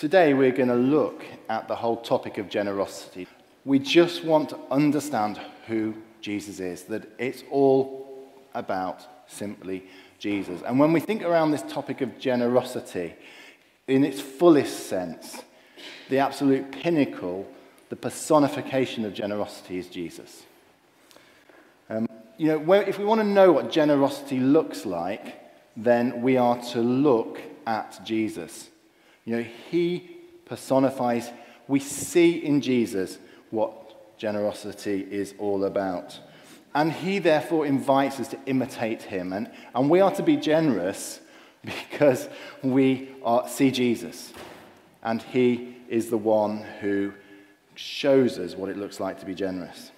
Today, we're going to look at the whole topic of generosity. We just want to understand who Jesus is, that it's all about simply Jesus. And when we think around this topic of generosity, in its fullest sense, the absolute pinnacle, the personification of generosity is Jesus. Um, you know, if we want to know what generosity looks like, then we are to look at Jesus. You know, he personifies, we see in Jesus what generosity is all about. And he therefore invites us to imitate him. And, and we are to be generous because we are, see Jesus. And he is the one who shows us what it looks like to be generous.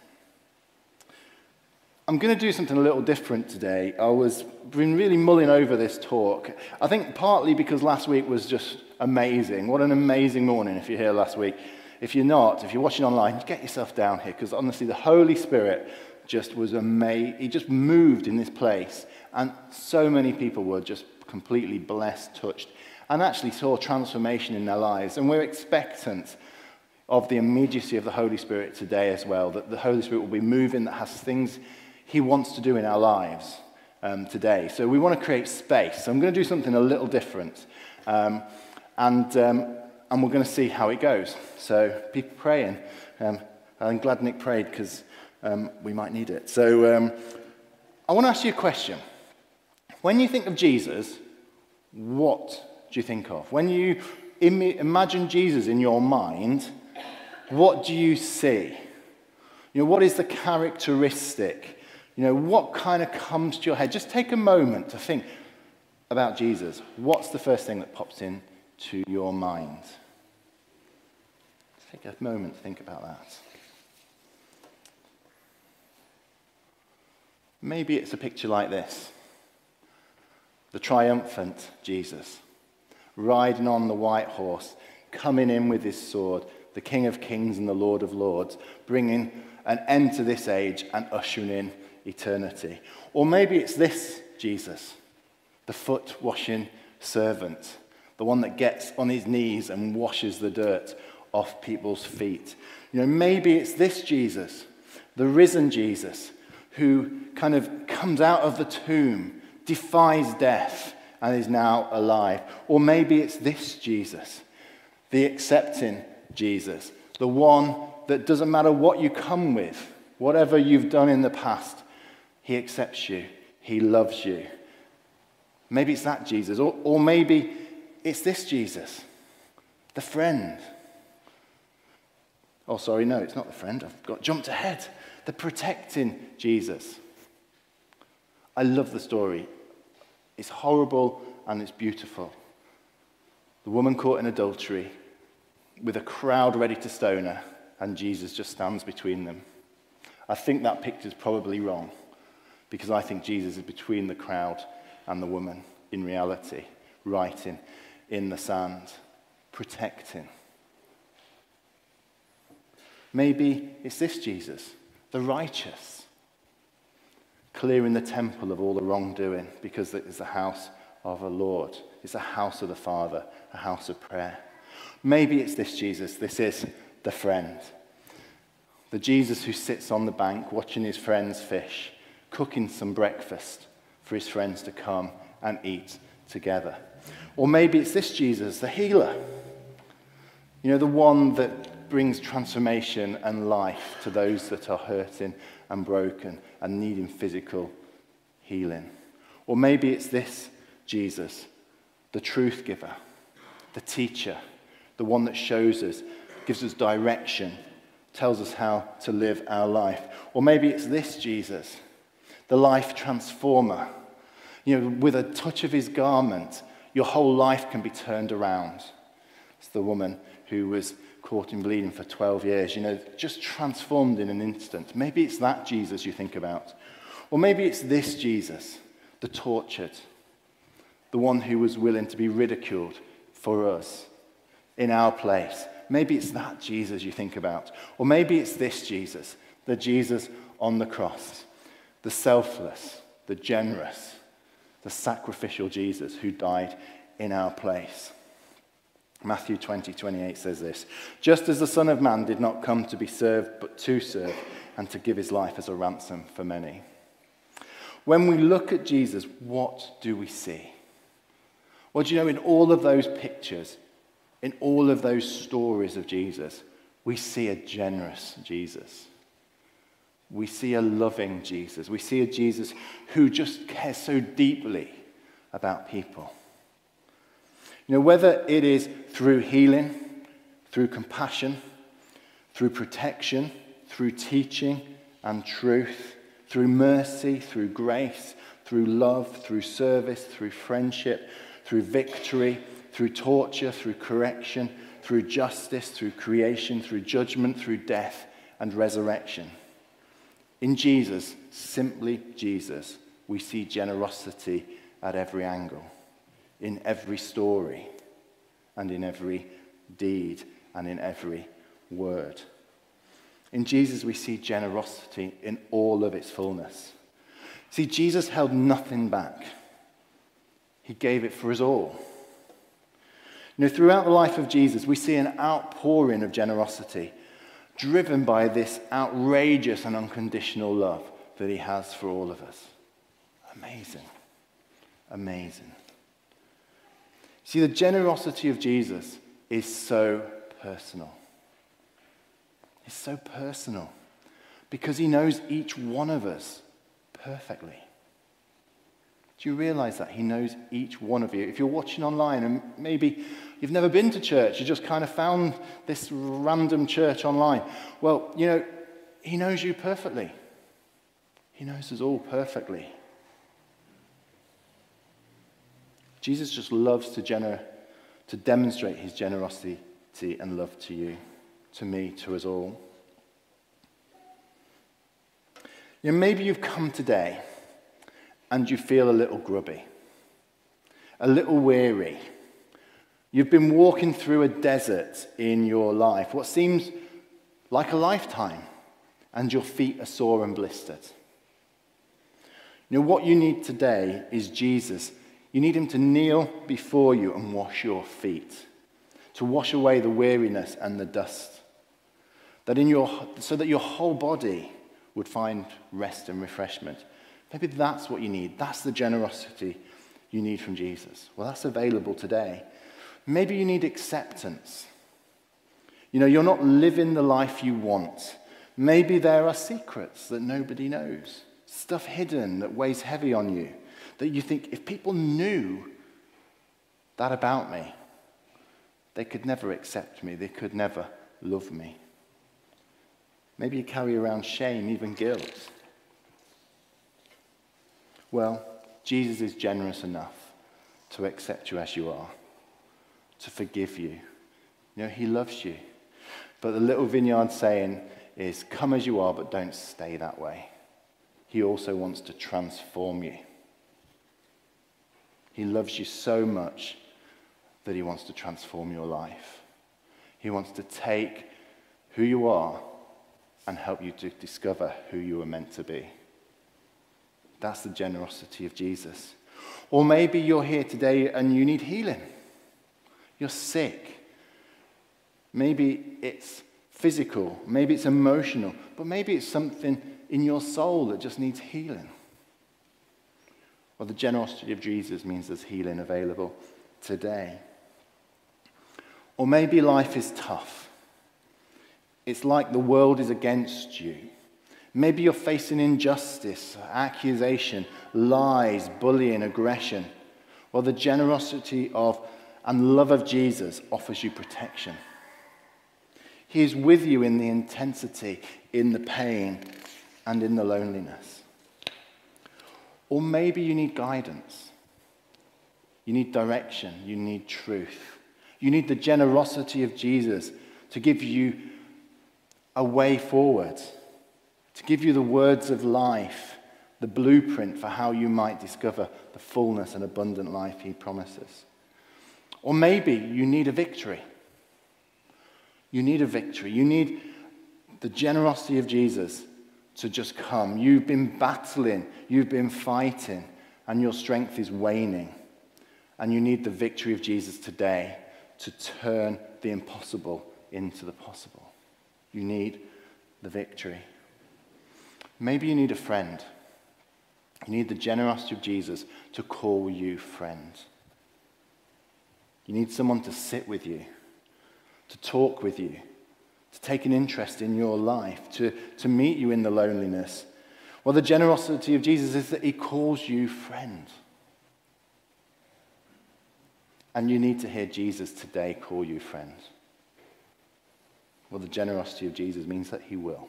I'm going to do something a little different today. I was been really mulling over this talk. I think partly because last week was just amazing. What an amazing morning if you're here last week. If you're not, if you're watching online, get yourself down here because honestly, the Holy Spirit just was amazing. He just moved in this place, and so many people were just completely blessed, touched, and actually saw transformation in their lives. And we're expectant of the immediacy of the Holy Spirit today as well, that the Holy Spirit will be moving, that has things he wants to do in our lives um, today. So we want to create space. So I'm going to do something a little different. Um, and, um, and we're going to see how it goes. So people praying. Um, I'm glad Nick prayed because um, we might need it. So um, I want to ask you a question. When you think of Jesus, what do you think of? When you Im- imagine Jesus in your mind, what do you see? You know, what is the characteristic you know, what kind of comes to your head? Just take a moment to think about Jesus. What's the first thing that pops in to your mind? Take a moment to think about that. Maybe it's a picture like this the triumphant Jesus, riding on the white horse, coming in with his sword, the King of Kings and the Lord of Lords, bringing an end to this age and ushering in eternity. Or maybe it's this Jesus, the foot washing servant, the one that gets on his knees and washes the dirt off people's feet. You know, maybe it's this Jesus, the risen Jesus, who kind of comes out of the tomb, defies death, and is now alive. Or maybe it's this Jesus, the accepting Jesus, the one that doesn't matter what you come with, whatever you've done in the past, he accepts you. He loves you. Maybe it's that Jesus. Or, or maybe it's this Jesus, the friend. Oh, sorry, no, it's not the friend. I've got jumped ahead. The protecting Jesus. I love the story. It's horrible and it's beautiful. The woman caught in adultery with a crowd ready to stone her, and Jesus just stands between them. I think that picture's probably wrong because I think Jesus is between the crowd and the woman in reality, writing in the sand, protecting. Maybe it's this Jesus, the righteous, clearing the temple of all the wrongdoing because it is the house of a Lord. It's the house of the Father, a house of prayer. Maybe it's this Jesus. This is the friend. The Jesus who sits on the bank watching his friends fish cooking some breakfast for his friends to come and eat together. Or maybe it's this Jesus, the healer. You know, the one that brings transformation and life to those that are hurting and broken and needing physical healing. Or maybe it's this Jesus, the truth giver, the teacher, the one that shows us, gives us direction, tells us how to live our life. Or maybe it's this Jesus the life transformer. You know, with a touch of his garment, your whole life can be turned around. It's the woman who was caught in bleeding for 12 years, you know, just transformed in an instant. Maybe it's that Jesus you think about. Or maybe it's this Jesus, the tortured, the one who was willing to be ridiculed for us in our place. Maybe it's that Jesus you think about. Or maybe it's this Jesus, the Jesus on the cross the selfless, the generous, the sacrificial Jesus who died in our place. Matthew 20, 28 says this Just as the Son of Man did not come to be served, but to serve, and to give his life as a ransom for many. When we look at Jesus, what do we see? Well, do you know, in all of those pictures, in all of those stories of Jesus, we see a generous Jesus. We see a loving Jesus. We see a Jesus who just cares so deeply about people. You know, whether it is through healing, through compassion, through protection, through teaching and truth, through mercy, through grace, through love, through service, through friendship, through victory, through torture, through correction, through justice, through creation, through judgment, through death and resurrection. In Jesus, simply Jesus, we see generosity at every angle, in every story, and in every deed, and in every word. In Jesus, we see generosity in all of its fullness. See, Jesus held nothing back, He gave it for us all. Know, throughout the life of Jesus, we see an outpouring of generosity, driven by this outrageous and unconditional love that He has for all of us. Amazing. Amazing. See, the generosity of Jesus is so personal. It's so personal because he knows each one of us perfectly. Do you realize that? He knows each one of you. If you're watching online and maybe you've never been to church, you just kind of found this random church online, well, you know, he knows you perfectly. He knows us all perfectly. Jesus just loves to, gener- to demonstrate his generosity and love to you to me, to us all. You know, maybe you've come today and you feel a little grubby, a little weary. You've been walking through a desert in your life, what seems like a lifetime, and your feet are sore and blistered. You know, what you need today is Jesus. You need him to kneel before you and wash your feet, to wash away the weariness and the dust that in your, so that your whole body would find rest and refreshment. Maybe that's what you need. That's the generosity you need from Jesus. Well, that's available today. Maybe you need acceptance. You know, you're not living the life you want. Maybe there are secrets that nobody knows, stuff hidden that weighs heavy on you, that you think if people knew that about me, they could never accept me, they could never love me. Maybe you carry around shame, even guilt. Well, Jesus is generous enough to accept you as you are, to forgive you. You know, he loves you. But the little vineyard saying is, come as you are, but don't stay that way. He also wants to transform you. He loves you so much that he wants to transform your life. He wants to take who you are and help you to discover who you were meant to be. That's the generosity of Jesus. Or maybe you're here today and you need healing. You're sick. Maybe it's physical, maybe it's emotional, but maybe it's something in your soul that just needs healing. Well, the generosity of Jesus means there's healing available today. Or maybe life is tough. It's like the world is against you. Maybe you're facing injustice, accusation, lies, bullying, aggression. Well, the generosity of and love of Jesus offers you protection. He is with you in the intensity, in the pain, and in the loneliness. Or maybe you need guidance. You need direction. You need truth. You need the generosity of Jesus to give you a way forward, to give you the words of life, the blueprint for how you might discover the fullness and abundant life He promises. Or maybe you need a victory. You need a victory. You need the generosity of Jesus to just come. You've been battling, you've been fighting, and your strength is waning. And you need the victory of Jesus today to turn the impossible into the possible. You need the victory. Maybe you need a friend. You need the generosity of Jesus to call you friend. You need someone to sit with you, to talk with you, to take an interest in your life, to, to meet you in the loneliness. Well, the generosity of Jesus is that he calls you friend. And you need to hear Jesus today call you friend. Well, the generosity of Jesus means that he will.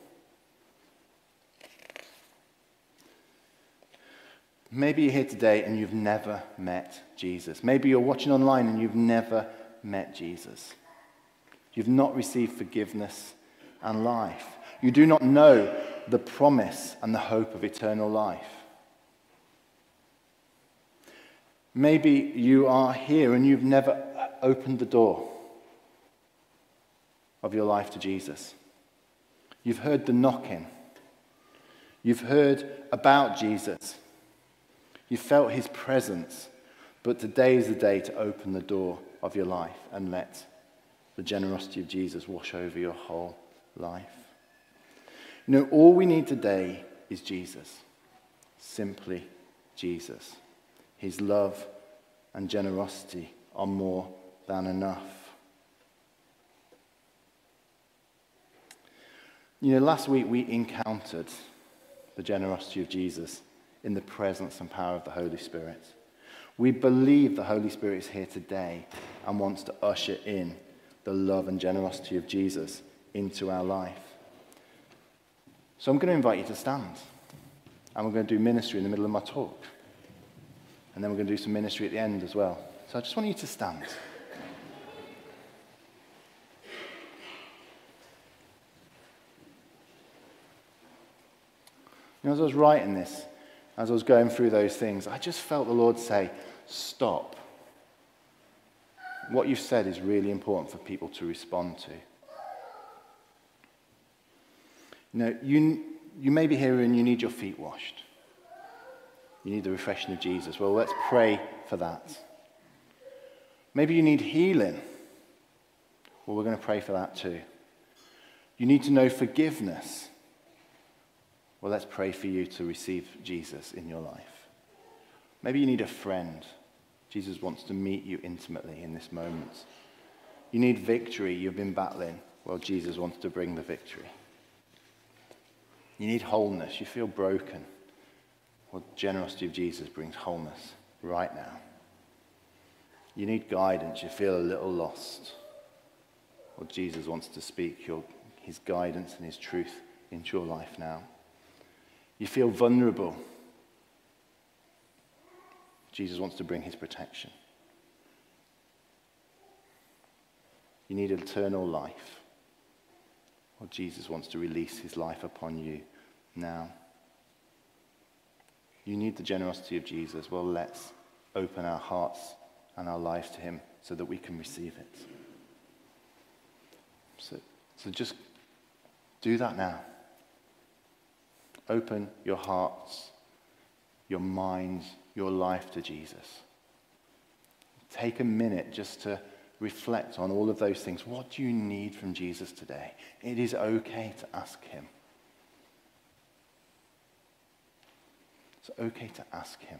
Maybe you're here today and you've never met Jesus. Maybe you're watching online and you've never met Jesus. You've not received forgiveness and life. You do not know the promise and the hope of eternal life. Maybe you are here and you've never opened the door of your life to Jesus. You've heard the knocking. You've heard about Jesus. You felt his presence. But today is the day to open the door of your life and let the generosity of Jesus wash over your whole life. You know, all we need today is Jesus. Simply Jesus. His love and generosity are more than enough. You know, last week we encountered the generosity of Jesus in the presence and power of the Holy Spirit. We believe the Holy Spirit is here today and wants to usher in the love and generosity of Jesus into our life. So I'm going to invite you to stand. And we're going to do ministry in the middle of my talk. And then we're going to do some ministry at the end as well. So I just want you to stand. You know, as I was writing this, as I was going through those things, I just felt the Lord say, Stop. What you've said is really important for people to respond to. You you, you may be here and you need your feet washed. You need the refreshing of Jesus. Well, let's pray for that. Maybe you need healing. Well, we're going to pray for that too. You need to know forgiveness. Well, let's pray for you to receive Jesus in your life. Maybe you need a friend. Jesus wants to meet you intimately in this moment. You need victory. You've been battling. Well, Jesus wants to bring the victory. You need wholeness. You feel broken. Well, generosity of Jesus brings wholeness right now. You need guidance. You feel a little lost. Well, Jesus wants to speak your, his guidance and his truth into your life now. You feel vulnerable. Jesus wants to bring his protection. You need eternal life. Well, Jesus wants to release his life upon you now. You need the generosity of Jesus. Well, let's open our hearts and our lives to Him so that we can receive it. So, so just do that now. Open your hearts, your minds, your life to Jesus. Take a minute just to reflect on all of those things. What do you need from Jesus today? It is okay to ask Him. It's okay to ask Him.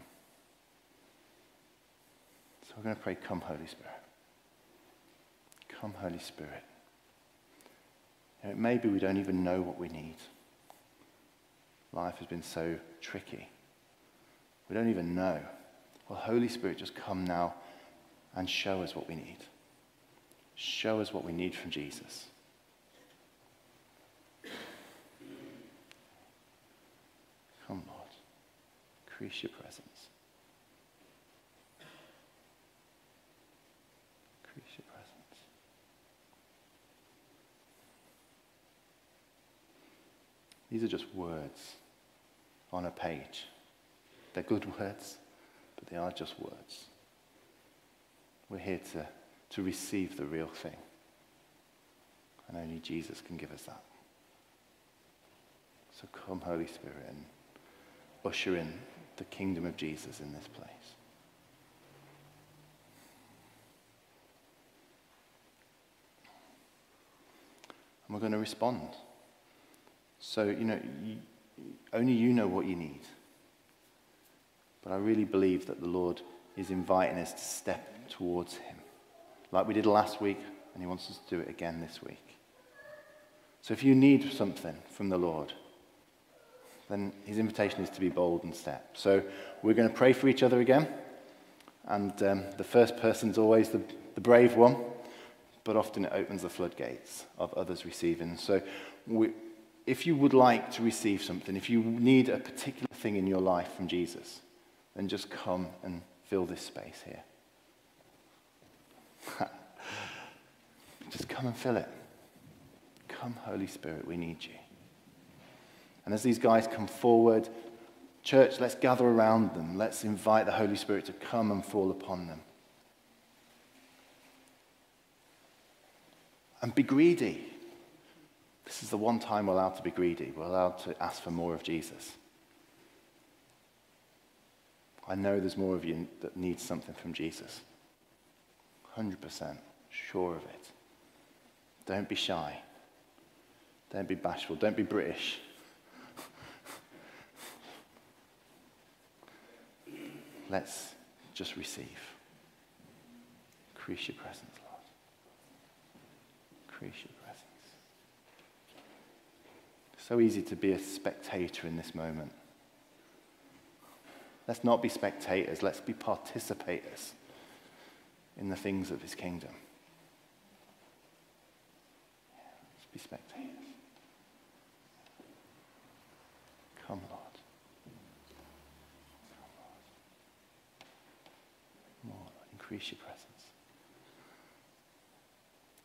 So we're going to pray, Come, Holy Spirit. Come, Holy Spirit. Maybe we don't even know what we need. Life has been so tricky. We don't even know. Well, Holy Spirit, just come now and show us what we need. Show us what we need from Jesus. increase your presence. Increase your presence. These are just words on a page. They're good words, but they are just words. We're here to, to receive the real thing. And only Jesus can give us that. So come, Holy Spirit, and usher in the kingdom of Jesus in this place. And we're going to respond. So, you know, only you know what you need. But I really believe that the Lord is inviting us to step towards Him, like we did last week, and He wants us to do it again this week. So if you need something from the Lord, then His invitation is to be bold and step. So we're going to pray for each other again. And um, the first person's always the, the brave one, but often it opens the floodgates of others receiving. So we, if you would like to receive something, if you need a particular thing in your life from Jesus, then just come and fill this space here. just come and fill it. Come, Holy Spirit, we need you. And as these guys come forward, church, let's gather around them. Let's invite the Holy Spirit to come and fall upon them. And be greedy. This is the one time we're allowed to be greedy. We're allowed to ask for more of Jesus. I know there's more of you that need something from Jesus. 100% sure of it. Don't be shy. Don't be bashful. Don't be British. Let's just receive. Increase your presence, Lord. Increase your presence. So easy to be a spectator in this moment. Let's not be spectators, let's be participators in the things of his kingdom. let's be spectators. Come, Lord. Come, Lord. More, Lord. Increase your.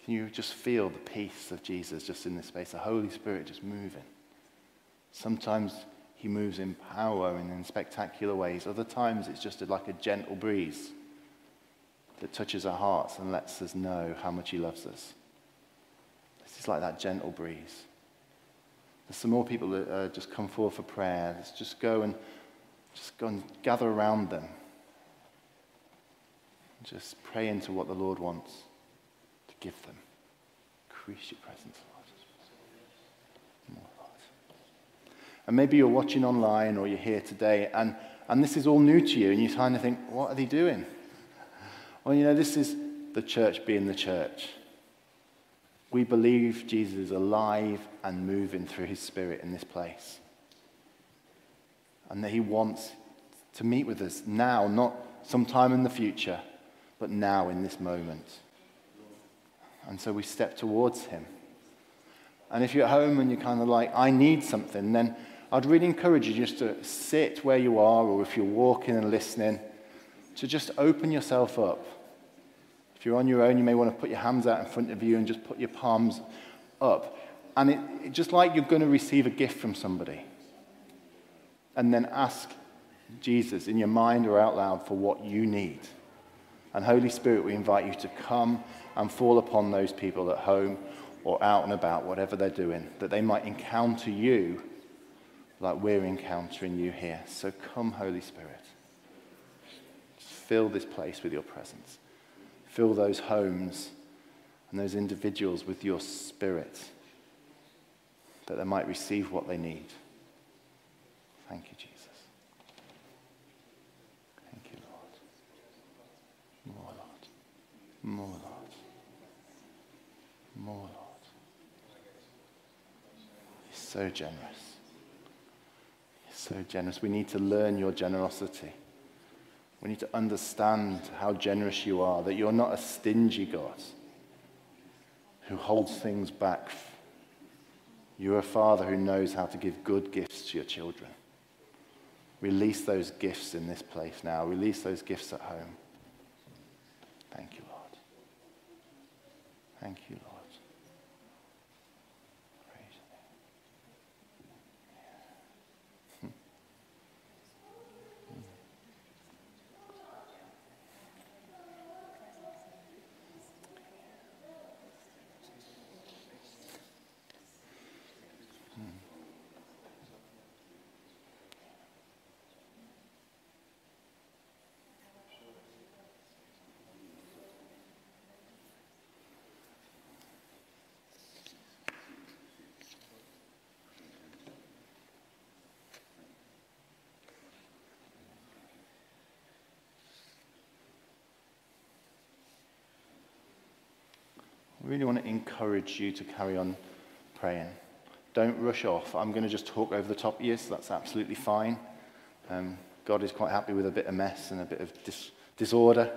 Can you just feel the peace of Jesus just in this space? The Holy Spirit just moving. Sometimes he moves in power and in spectacular ways. Other times it's just like a gentle breeze that touches our hearts and lets us know how much he loves us. This is like that gentle breeze. There's some more people that uh, just come forward for prayer. Let's just go and just go and gather around them. Just pray into what the Lord wants give them. Increase your presence, Lord. More, Lord. And maybe you're watching online or you're here today and, and this is all new to you and you kind of think, what are they doing? Well, you know, this is the church being the church. We believe Jesus is alive and moving through his spirit in this place. And that he wants to meet with us now, not sometime in the future, but now in this moment. And so we step towards him. And if you're at home and you're kind of like, I need something, then I'd really encourage you just to sit where you are, or if you're walking and listening, to just open yourself up. If you're on your own, you may want to put your hands out in front of you and just put your palms up. And it, it, just like you're going to receive a gift from somebody. And then ask Jesus in your mind or out loud for what you need. And Holy Spirit, we invite you to come and fall upon those people at home or out and about, whatever they're doing, that they might encounter you like we're encountering you here. So come, Holy Spirit. Just fill this place with your presence. Fill those homes and those individuals with your spirit that they might receive what they need. Thank you, Jesus. Thank you, Lord. More, Lord. More, Lord. More, Lord. You're so generous. You're so generous. We need to learn your generosity. We need to understand how generous you are, that you're not a stingy God who holds things back. You're a father who knows how to give good gifts to your children. Release those gifts in this place now. Release those gifts at home. Thank you, Lord. Thank you, Lord. Really want to encourage you to carry on praying. Don't rush off. I'm going to just talk over the top of you, so that's absolutely fine. Um, God is quite happy with a bit of mess and a bit of dis- disorder,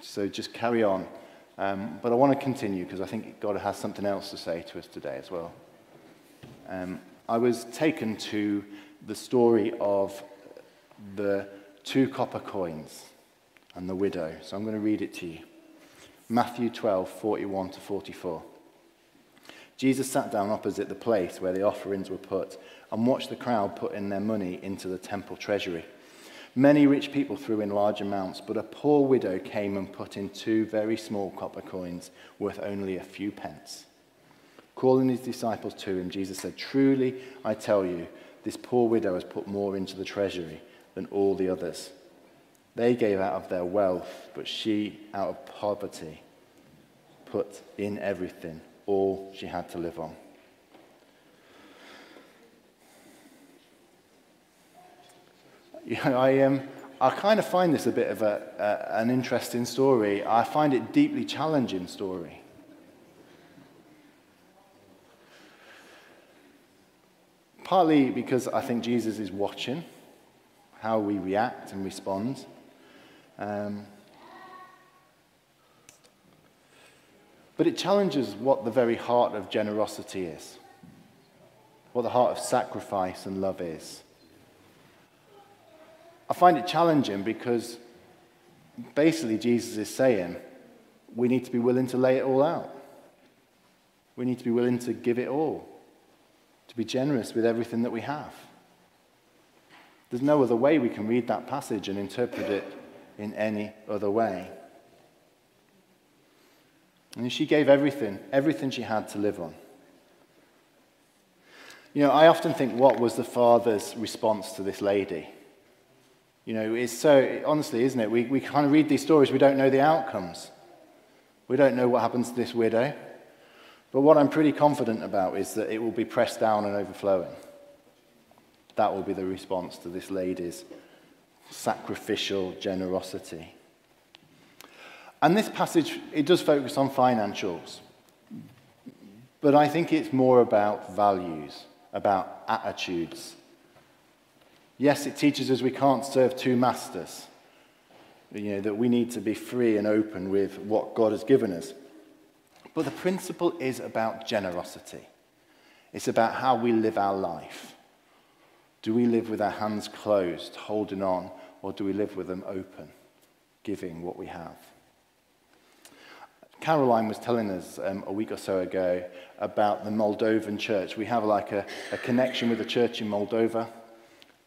so just carry on. Um, but I want to continue because I think God has something else to say to us today as well. Um, I was taken to the story of the two copper coins and the widow. So I'm going to read it to you. Matthew 12, 41 to 44. Jesus sat down opposite the place where the offerings were put and watched the crowd put in their money into the temple treasury. Many rich people threw in large amounts, but a poor widow came and put in two very small copper coins worth only a few pence. Calling his disciples to him, Jesus said, Truly, I tell you, this poor widow has put more into the treasury than all the others. They gave out of their wealth, but she, out of poverty, put in everything, all she had to live on. You know, I, um, I kind of find this a bit of a, a, an interesting story. I find it deeply challenging story. Partly because I think Jesus is watching how we react and respond. Um, but it challenges what the very heart of generosity is, what the heart of sacrifice and love is. I find it challenging because basically Jesus is saying we need to be willing to lay it all out. We need to be willing to give it all, to be generous with everything that we have. There's no other way we can read that passage and interpret it in any other way. And she gave everything, everything she had to live on. You know, I often think, what was the father's response to this lady? You know, it's so, honestly, isn't it? We, we kind of read these stories, we don't know the outcomes. We don't know what happens to this widow. But what I'm pretty confident about is that it will be pressed down and overflowing. That will be the response to this lady's sacrificial generosity. And this passage, it does focus on financials. But I think it's more about values, about attitudes, Yes, it teaches us we can't serve two masters, you know, that we need to be free and open with what God has given us. But the principle is about generosity. It's about how we live our life. Do we live with our hands closed, holding on, or do we live with them open, giving what we have? Caroline was telling us um, a week or so ago about the Moldovan church. We have like a, a connection with the church in Moldova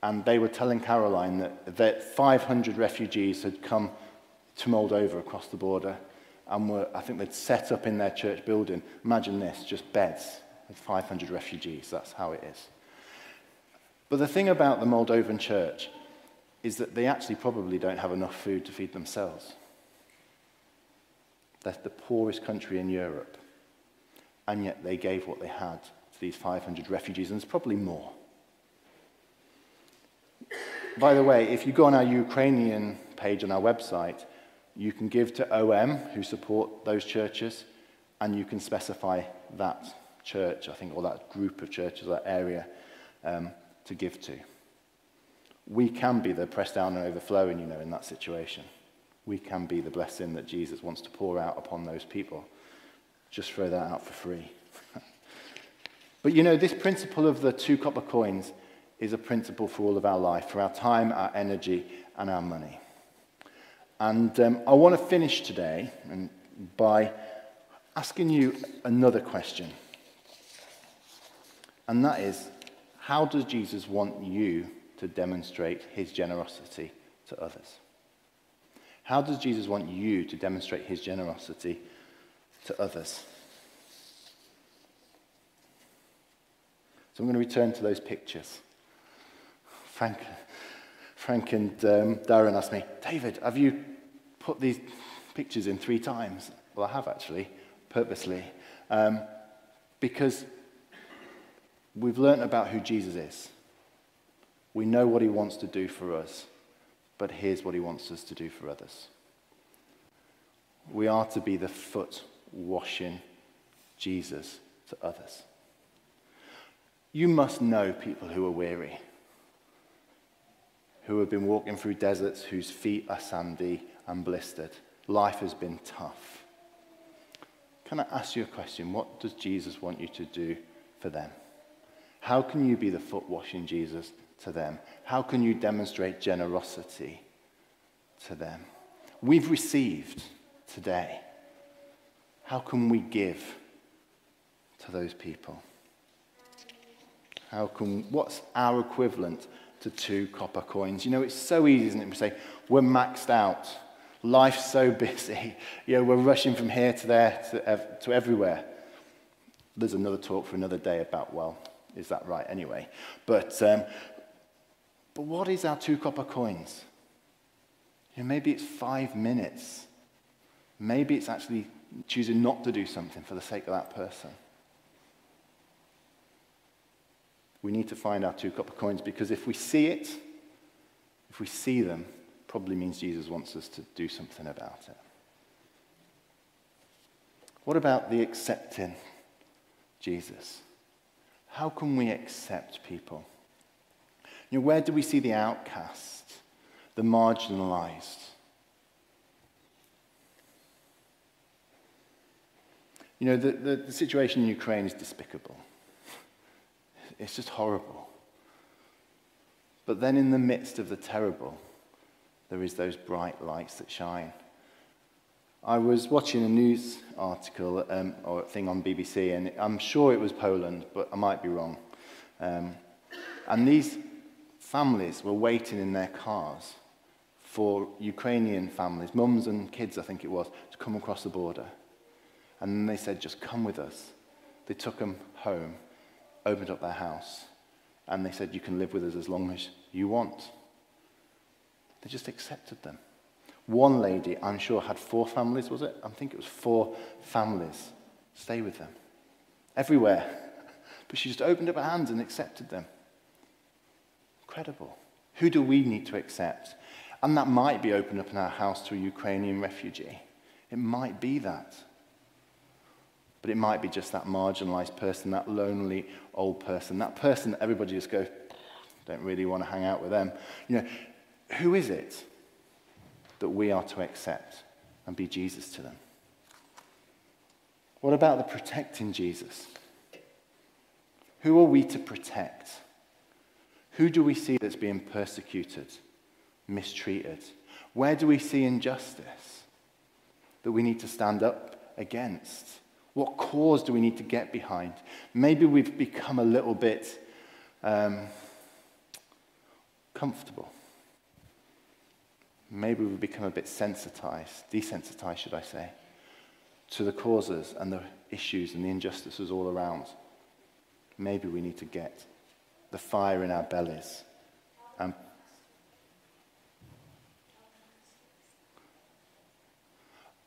and they were telling Caroline that, that 500 refugees had come to Moldova across the border and were, I think they'd set up in their church building. Imagine this, just beds with 500 refugees. That's how it is. But the thing about the Moldovan church is that they actually probably don't have enough food to feed themselves. They're the poorest country in Europe. And yet they gave what they had to these 500 refugees, and there's probably more. By the way, if you go on our Ukrainian page on our website, you can give to OM, who support those churches, and you can specify that church, I think, or that group of churches, that area, um, to give to. We can be the pressed down and overflowing, you know, in that situation. We can be the blessing that Jesus wants to pour out upon those people. Just throw that out for free. but you know, this principle of the two copper coins is a principle for all of our life, for our time, our energy, and our money. And um, I want to finish today by asking you another question. And that is how does Jesus want you to demonstrate his generosity to others? How does Jesus want you to demonstrate his generosity to others? So I'm going to return to those pictures. Frank, Frank and um, Darren asked me, David, have you put these pictures in three times? Well, I have actually, purposely, um, because we've learned about who Jesus is. We know what he wants to do for us, but here's what he wants us to do for others. We are to be the foot washing Jesus to others. You must know people who are weary, who have been walking through deserts whose feet are sandy and blistered. Life has been tough. Can I ask you a question? What does Jesus want you to do for them? How can you be the foot washing Jesus to them? How can you demonstrate generosity to them? We've received today. How can we give to those people? How can, what's our equivalent to two copper coins? You know, it's so easy, isn't it? We say, we're maxed out. Life's so busy. You know, we're rushing from here to there to, to everywhere. There's another talk for another day about, well, is that right anyway? But, um, but what is our two copper coins? You know, maybe it's five minutes. Maybe it's actually choosing not to do something for the sake of that person. We need to find our two copper coins because if we see it, if we see them, probably means Jesus wants us to do something about it. What about the accepting Jesus? How can we accept people? You know, where do we see the outcast, the marginalized? You know, the, the, the situation in Ukraine is despicable. It's just horrible. But then, in the midst of the terrible, there is those bright lights that shine. I was watching a news article um, or thing on BBC, and I'm sure it was Poland, but I might be wrong. Um, and these families were waiting in their cars for Ukrainian families, mums and kids, I think it was, to come across the border. And they said, just come with us. They took them home, opened up their house, and they said, you can live with us as long as you want. They just accepted them. One lady, I'm sure, had four families, was it? I think it was four families. Stay with them. Everywhere. But she just opened up her hands and accepted them. Incredible. Who do we need to accept? And that might be open up in our house to a Ukrainian refugee. It might be that. But it might be just that marginalized person, that lonely old person, that person that everybody just goes, don't really want to hang out with them. You know, who is it? That we are to accept and be Jesus to them? What about the protecting Jesus? Who are we to protect? Who do we see that's being persecuted, mistreated? Where do we see injustice that we need to stand up against? What cause do we need to get behind? Maybe we've become a little bit um, comfortable maybe we've become a bit sensitized, desensitized, should I say, to the causes and the issues and the injustices all around. Maybe we need to get the fire in our bellies and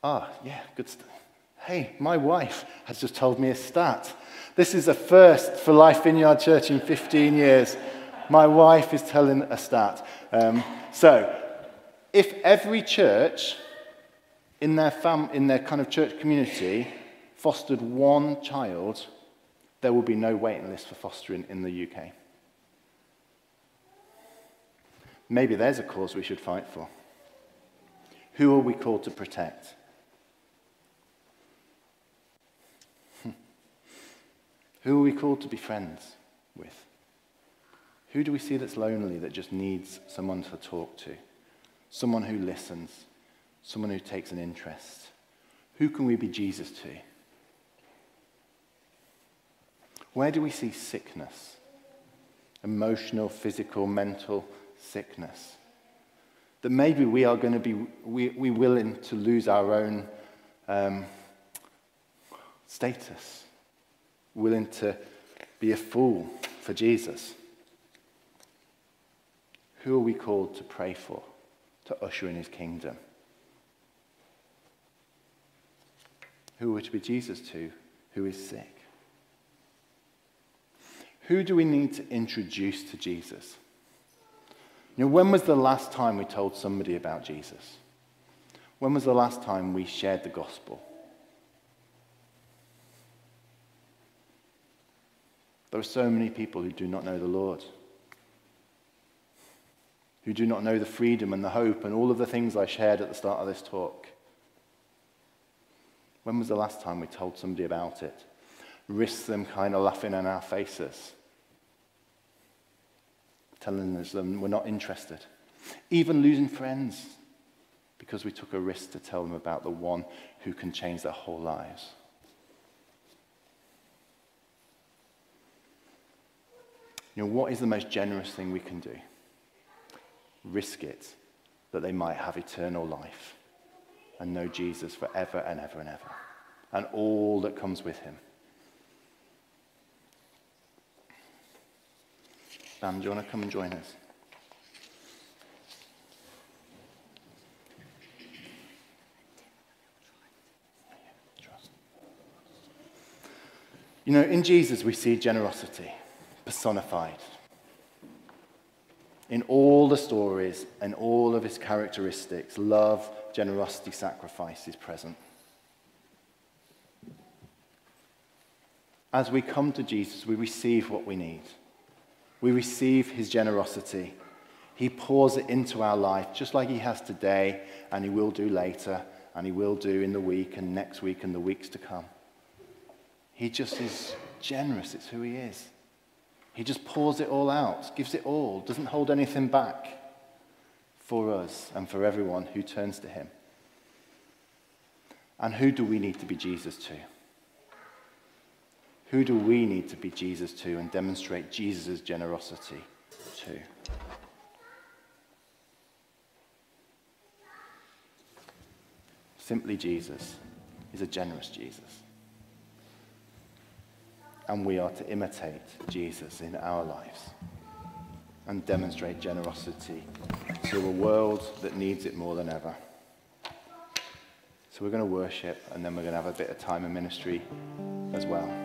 Ah, yeah, good stuff. Hey, my wife has just told me a stat. This is a first for Life Vineyard Church in 15 years. My wife is telling a stat. Um, so, if every church in their, fam- in their kind of church community fostered one child, there will be no waiting list for fostering in the UK. Maybe there's a cause we should fight for. Who are we called to protect? Hmm. Who are we called to be friends with? Who do we see that's lonely that just needs someone to talk to? Someone who listens, someone who takes an interest. Who can we be Jesus to? Where do we see sickness? Emotional, physical, mental sickness. That maybe we are going to be we, we willing to lose our own um, status, willing to be a fool for Jesus. Who are we called to pray for? To usher in his kingdom. Who are to be Jesus to? Who is sick? Who do we need to introduce to Jesus? You know, when was the last time we told somebody about Jesus? When was the last time we shared the gospel? There are so many people who do not know the Lord, who do not know the freedom and the hope and all of the things I shared at the start of this talk. When was the last time we told somebody about it? Risk them kind of laughing in our faces, telling them we're not interested. Even losing friends because we took a risk to tell them about the one who can change their whole lives. You know, what is the most generous thing we can do? Risk it that they might have eternal life and know Jesus forever and ever and ever, and all that comes with him. Bam, do you want to come and join us? You know, in Jesus, we see generosity personified. In all the stories and all of his characteristics, love, generosity, sacrifice is present. As we come to Jesus, we receive what we need. We receive his generosity. He pours it into our life, just like he has today, and he will do later, and he will do in the week and next week and the weeks to come. He just is generous. It's who he is. He just pours it all out, gives it all, doesn't hold anything back for us and for everyone who turns to him. And who do we need to be Jesus to? Who do we need to be Jesus to and demonstrate Jesus' generosity to? Simply Jesus is a generous Jesus and we are to imitate Jesus in our lives and demonstrate generosity to a world that needs it more than ever. So we're going to worship and then we're going to have a bit of time in ministry as well.